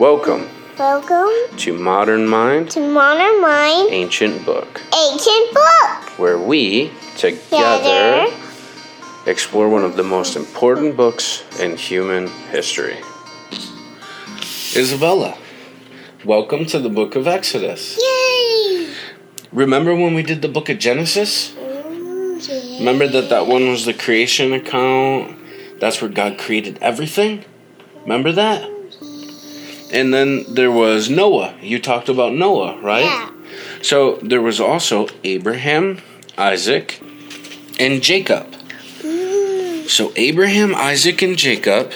Welcome Welcome to Modern Mind, to Modern Mind Ancient Book, Ancient Book. where we together explore one of the most important books in human history. Isabella, welcome to the book of Exodus. Yay! Remember when we did the book of Genesis? Ooh, yeah. Remember that that one was the creation account? That's where God created everything? Remember that? And then there was Noah. You talked about Noah, right? Yeah. So there was also Abraham, Isaac, and Jacob. Ooh. So Abraham, Isaac, and Jacob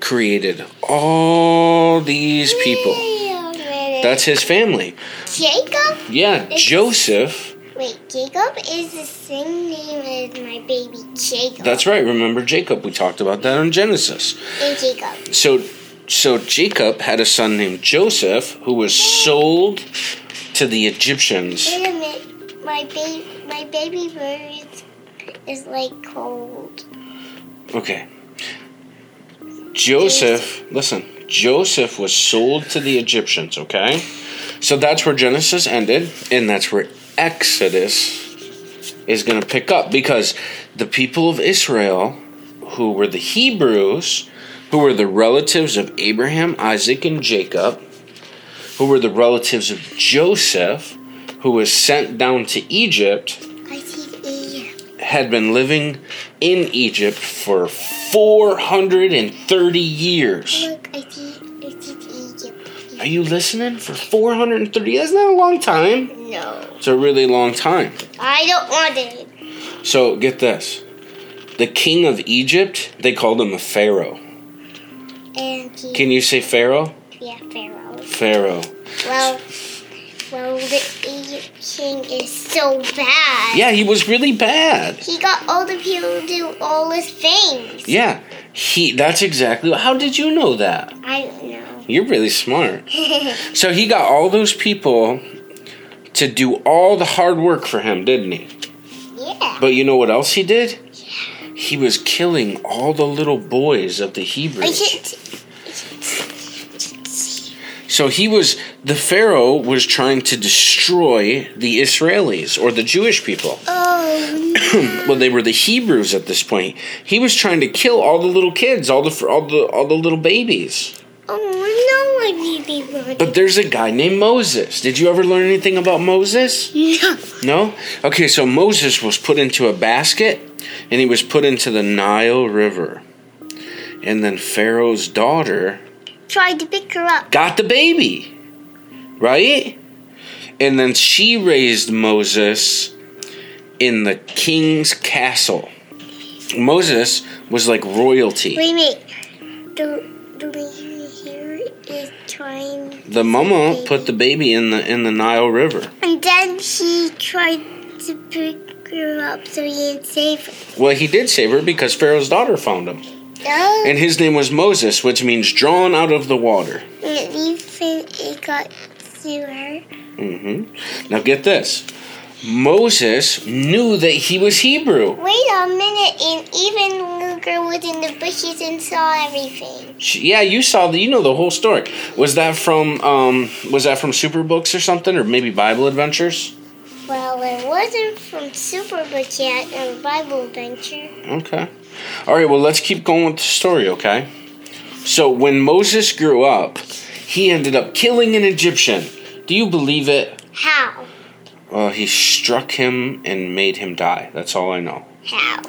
created all these people. Wait a minute. That's his family. Jacob. Yeah, Joseph. Wait, Jacob is the same name as my baby Jacob. That's right. Remember Jacob? We talked about that on Genesis. And Jacob. So so Jacob had a son named Joseph who was sold to the Egyptians. Wait a minute. My baby, my baby bird is like cold. Okay. Joseph, listen. Joseph was sold to the Egyptians, okay? So that's where Genesis ended and that's where Exodus is going to pick up because the people of Israel who were the Hebrews who were the relatives of Abraham, Isaac, and Jacob, who were the relatives of Joseph, who was sent down to Egypt, I see Egypt. had been living in Egypt for 430 years. Look, I see, Egypt. Are you listening? For 430? That's not that a long time. No, It's a really long time. I don't want it. So get this. The king of Egypt, they called him a pharaoh. He, Can you say pharaoh? yeah, Pharaoh. Pharaoh. Well, well, the king is so bad. Yeah, he was really bad. He got all the people to do all his things. Yeah, he. That's exactly. How did you know that? I don't know. You're really smart. So he got all those people to do all the hard work for him, didn't he? yeah. But you know what else he did? Yeah. He was killing all the little boys of the I Hebrews. So he was the Pharaoh was trying to destroy the Israelis or the Jewish people. Oh No. well, they were the Hebrews at this point. He was trying to kill all the little kids, all the all the all the little babies. Oh no, I need to But there's a guy named Moses. Did you ever learn anything about Moses? No. No? Okay, so Moses was put into a basket and he was put into the Nile River. And then Pharaoh's daughter Tried to pick her up. got the baby. Right? And then she raised Moses in the king's castle. Moses was like royalty. Wait a minute. The the lady here is trying, The mama put the baby in the in the Nile River. and then she tried to pick her up so he didn't save her. Well, he did save her because Pharaoh's daughter found him. No. And his name was Moses, which means drawn out of the water. And even it got to her. hmm Now get this. Moses knew that he was Hebrew. Wait a minute, and even girl was in the bushes and saw everything. Yeah, you saw the you know the whole story. Was that from um was that from Superbooks or something or maybe Bible Adventures? Well, it wasn't from Superbook yet, or Bible Adventure. Okay. All right, well, let's keep going with the story, okay? So, when Moses grew up, he ended up killing an Egyptian. Do you believe it? How? Well, he struck him and made him die. That's all I know. How?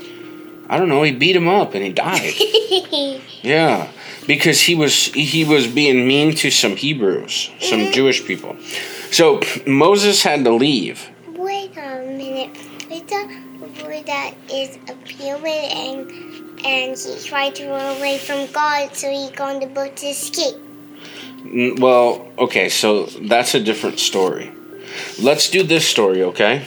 I don't know. He beat him up and he died. yeah, because he was he was being mean to some Hebrews, some mm-hmm. Jewish people. So Moses had to leave. Wait a minute. Wait a boy that is a and and he tried to run away from God, so he got on the boat to escape. Mm, well, okay, so that's a different story. Let's do this story, okay?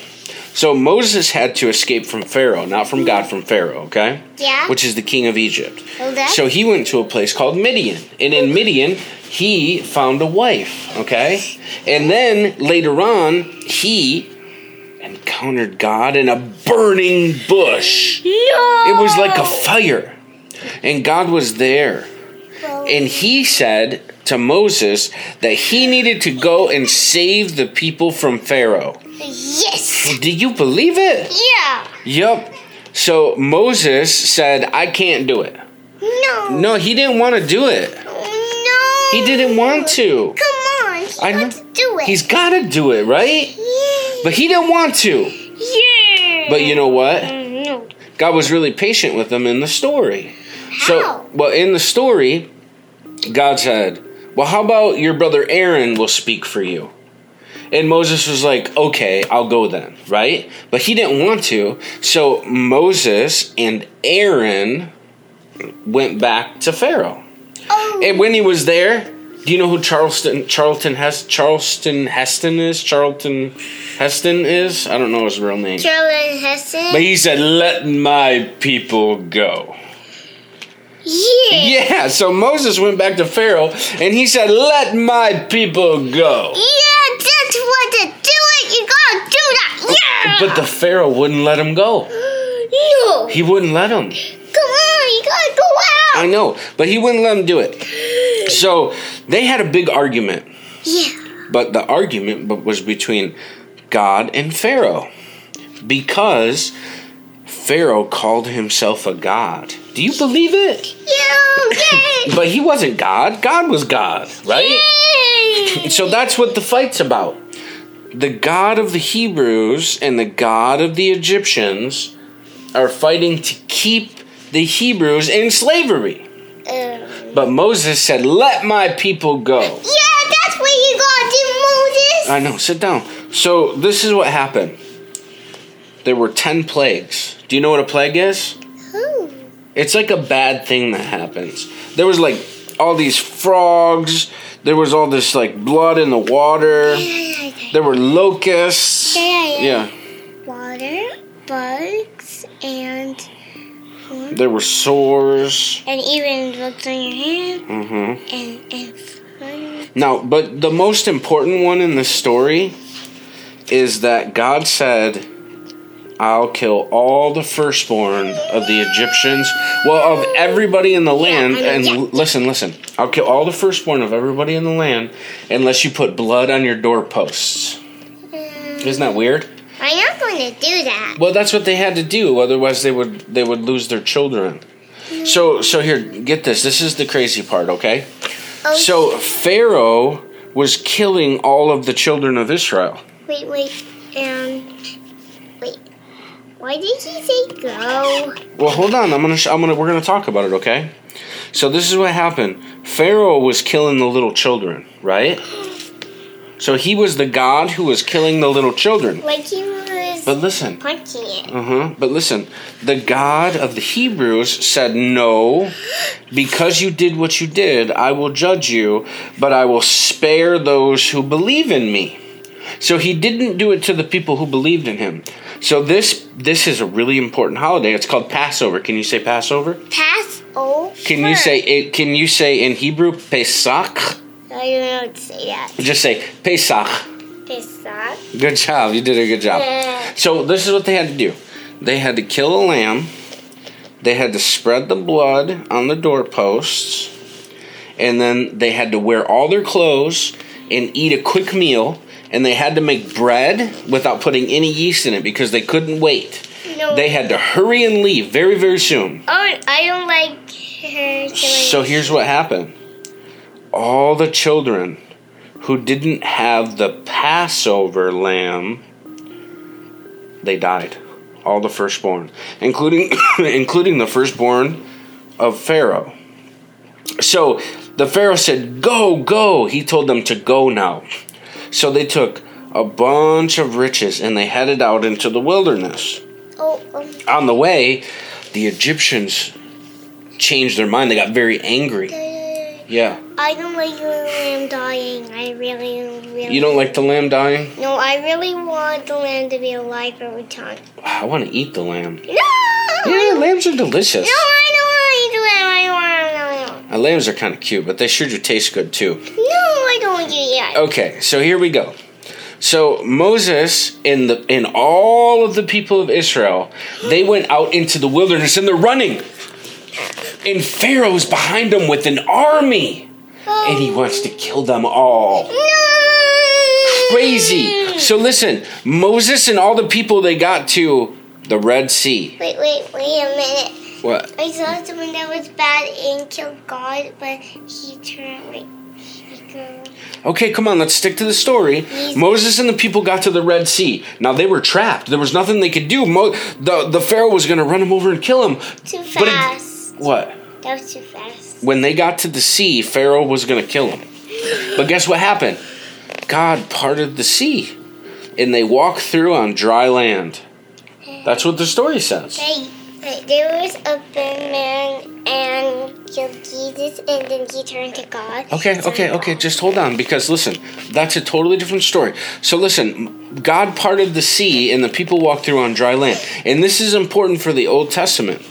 So Moses had to escape from Pharaoh, not from God, from Pharaoh, okay? Yeah. Which is the king of Egypt. Okay. So he went to a place called Midian. And in Midian, he found a wife, okay? And then later on, he encountered God in a burning bush. no. It was like a fire. And God was there. And he said, to Moses that he needed to go and save the people from Pharaoh. Yes. Do you believe it? Yeah. Yep. So Moses said, I can't do it. No. No, he didn't want to do it. No. He didn't want to. Come on. He I know. do it. He's got to do it, right? Yeah. But he didn't want to. yeah. But you know what? Mm, No. God was really patient with them in the story. So, How? well, in the story, God said, Well, how about your brother Aaron will speak for you? And Moses was like, Okay, I'll go then, right? But he didn't want to. So Moses and Aaron went back to Pharaoh. Oh. And when he was there, do you know who Charleston Charlton Charleston Heston is? Charlton Heston is? I don't know his real name. Charlotte Heston. But he said, Let my people go. yeah. Yeah, so Moses went back to Pharaoh and he said, Let my people go. Yeah, that's what to do it. You gotta do that. Yeah. But the Pharaoh wouldn't let him go. no. He wouldn't let him. Come on, you gotta go out. I know, but he wouldn't let him do it. So they had a big argument. Yeah. But the argument was between God and Pharaoh because Pharaoh called himself a god. Do you believe it? Yeah. But he wasn't God. God was God, right? Yay. So that's what the fight's about. The God of the Hebrews and the God of the Egyptians are fighting to keep the Hebrews in slavery. Um, But Moses said, Let my people go. yeah, that's what you gotta do, Moses. I know, sit down. So this is what happened. There were 10 plagues. Do you know what a plague is? Ooh. It's like a bad thing that happens. There was like all these frogs, there was all this like blood in the water, there were locusts. Yeah, yeah. Yeah, Water, bugs, and there were sores. and even bugs on your hand hmm and and. Now, but the most important one in the story is that God said, I'll kill all the firstborn of the Egyptians, well, of everybody in the land. I know, And yeah. l- listen, listen. I'll kill all the firstborn of everybody in the land unless you put blood on your doorposts. Isn't that weird? I'm not going to do that. Well, that's what they had to do. Otherwise, they would they would lose their children. So so here, get this. This is the crazy part. Okay. Oh, So Pharaoh was killing all of the children of Israel. wait, wait, um, wait. Why did he say go? Well, hold on. I'm gonna. Sh- I'm gonna. We're gonna talk about it. Okay. So this is what happened. Pharaoh was killing the little children, right? So he was the god who was killing the little children. Like he was But listen. punching it. Uh huh. But listen, the God of the Hebrews said, No, because you did what you did, I will judge you, but I will spare those who believe in me. So he didn't do it to the people who believed in him. So this this is a really important holiday. It's called Passover. Can you say Passover? Pass over. Can you say it? Can you say in Hebrew Pesach? I don't say that. Just say Pesach. Pesach. Good job. You did a good job. Yeah. So this is what they had to do. They had to kill a lamb. They had to spread the blood on the doorposts. And then they had to wear all their clothes and eat a quick meal. And they had to make bread without putting any yeast in it because they couldn't wait. No. They had to hurry and leave very, very soon. Oh, I don't like her. So here's what happened all the children who didn't have the Passover lamb, they died. All the firstborn, including including the firstborn of Pharaoh. So the Pharaoh said, "Go, go." He told them to go now. So they took a bunch of riches and they headed out into the wilderness. Oh, um, On the way, the Egyptians changed their mind. They got very angry. Yeah. I don't like the lamb dying. I really, really. You don't like the lamb dying? No, I really want the lamb to be alive every time. I want to eat the lamb. No! Yeah, lambs are delicious. No, I don't want to eat the lamb. I don't want to. Uh, lambs are kind of cute, but they sure do taste good too. No, I don't want to eat that. Okay, so here we go. So Moses and the and all of the people of Israel, they went out into the wilderness and they're running. And Pharaoh's behind them with an army. and he wants to kill them all. No! Crazy. So listen, Moses and all the people they got to the Red Sea. Wait, wait, wait a minute. What? I saw someone that was bad and killed God, but he turned. Wait, he turned. Okay, come on, let's stick to the story. He's- Moses and the people got to the Red Sea. Now they were trapped. There was nothing they could do. Mo- the the Pharaoh was going to run them over and kill them. Too But it- fast. What? that was too fast. When they got to the sea, Pharaoh was going to kill them. But guess what happened? God parted the sea, and they walked through on dry land. That's what the story says. Hey, hey, there was a bad man and killed Jesus, and then he turned to God. Okay, okay, okay. Just hold on because listen, that's a totally different story. So listen, God parted the sea and the people walked through on dry land. And this is important for the Old Testament.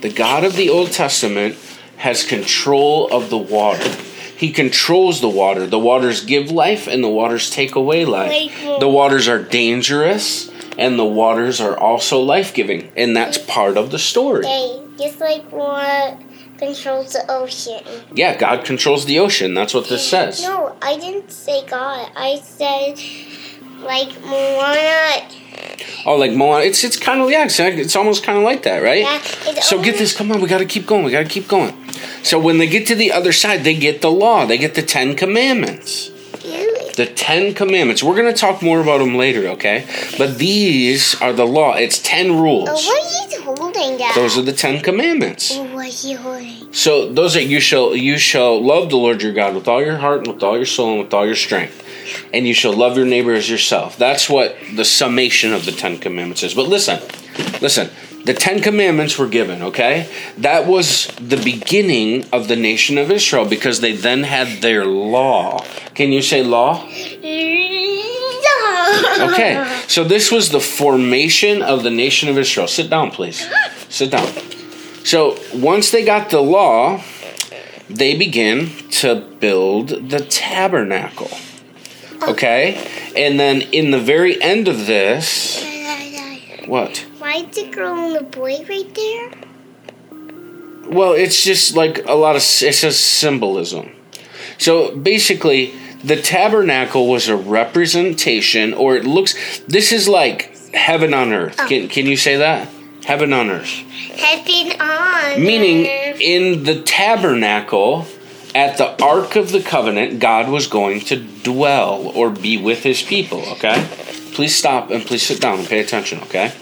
The God of the Old Testament has control of the water. He controls the water. The waters give life and the waters take away life. The waters are dangerous and the waters are also life-giving, and that's part of the story. Hey, just like what controls the ocean. Yeah, God controls the ocean. That's what this says. No, I didn't say God. I said like Moana. Oh, like Moana. It's it's kind of yeah. It's, it's almost kind of like that, right? Yeah, it's so get this. Come on, we got to keep going. We got to keep going. So when they get to the other side, they get the law. They get the Ten Commandments. The Ten Commandments. We're gonna talk more about them later, okay? But these are the law. It's ten rules. Oh, what are you holding that? Those are the Ten Commandments. Oh, what are you holding? So those are you shall you shall love the Lord your God with all your heart and with all your soul and with all your strength. And you shall love your neighbor as yourself. That's what the summation of the Ten Commandments is. But listen, listen, the Ten Commandments were given, okay? That was the beginning of the nation of Israel because they then had their law. Can you say law? Okay, so this was the formation of the nation of Israel. Sit down, please. Sit down. So once they got the law, they began to build the tabernacle. Okay? And then in the very end of this, what? Why is the girl and the boy right there? Well, it's just like a lot of it's a symbolism. So basically, the tabernacle was a representation, or it looks. This is like heaven on earth. Oh. Can can you say that? Heaven on earth. Heaven on. Meaning, earth. in the tabernacle, at the Ark of the Covenant, God was going to dwell or be with his people, okay? Please stop and please sit down and pay attention, okay?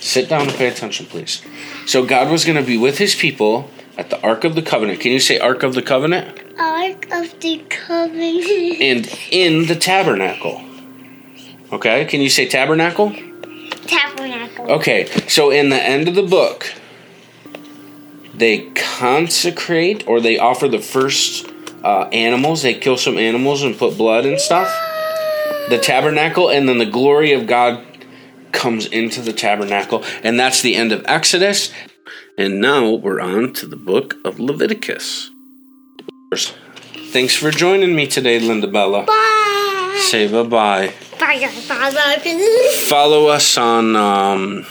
Sit down and pay attention, please. So, God was going to be with his people at the Ark of the Covenant. Can you say Ark of the Covenant? Ark of the Covenant. And in the tabernacle. Okay? Can you say tabernacle? Tabernacle. Okay, so in the end of the book, they consecrate or they offer the first uh, animals. They kill some animals and put blood and stuff. The tabernacle, and then the glory of God comes into the tabernacle, and that's the end of Exodus. And now we're on to the book of Leviticus. Thanks for joining me today, Linda Bella. Bye. Say bye bye. Bye. Bye. Bye. follow us on um,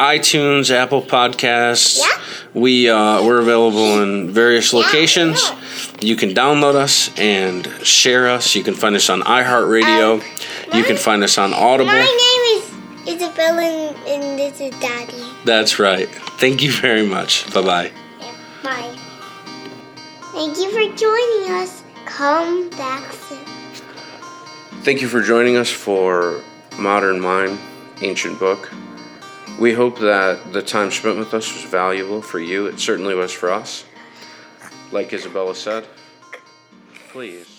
iTunes, Apple Podcasts. Yeah. We uh, we're available in various locations. yeah. You can download us and share us. You can find us on iHeartRadio. Um, you can find us on Audible. My name is Isabella, and, and this is Daddy. That's right. Thank you very much. Bye bye. Yeah, Bye. Thank you for joining us. Come back soon. Thank you for joining us for Modern Mind, Ancient Book. We hope that the time spent with us was valuable for you. It certainly was for us. Like Isabella said, please.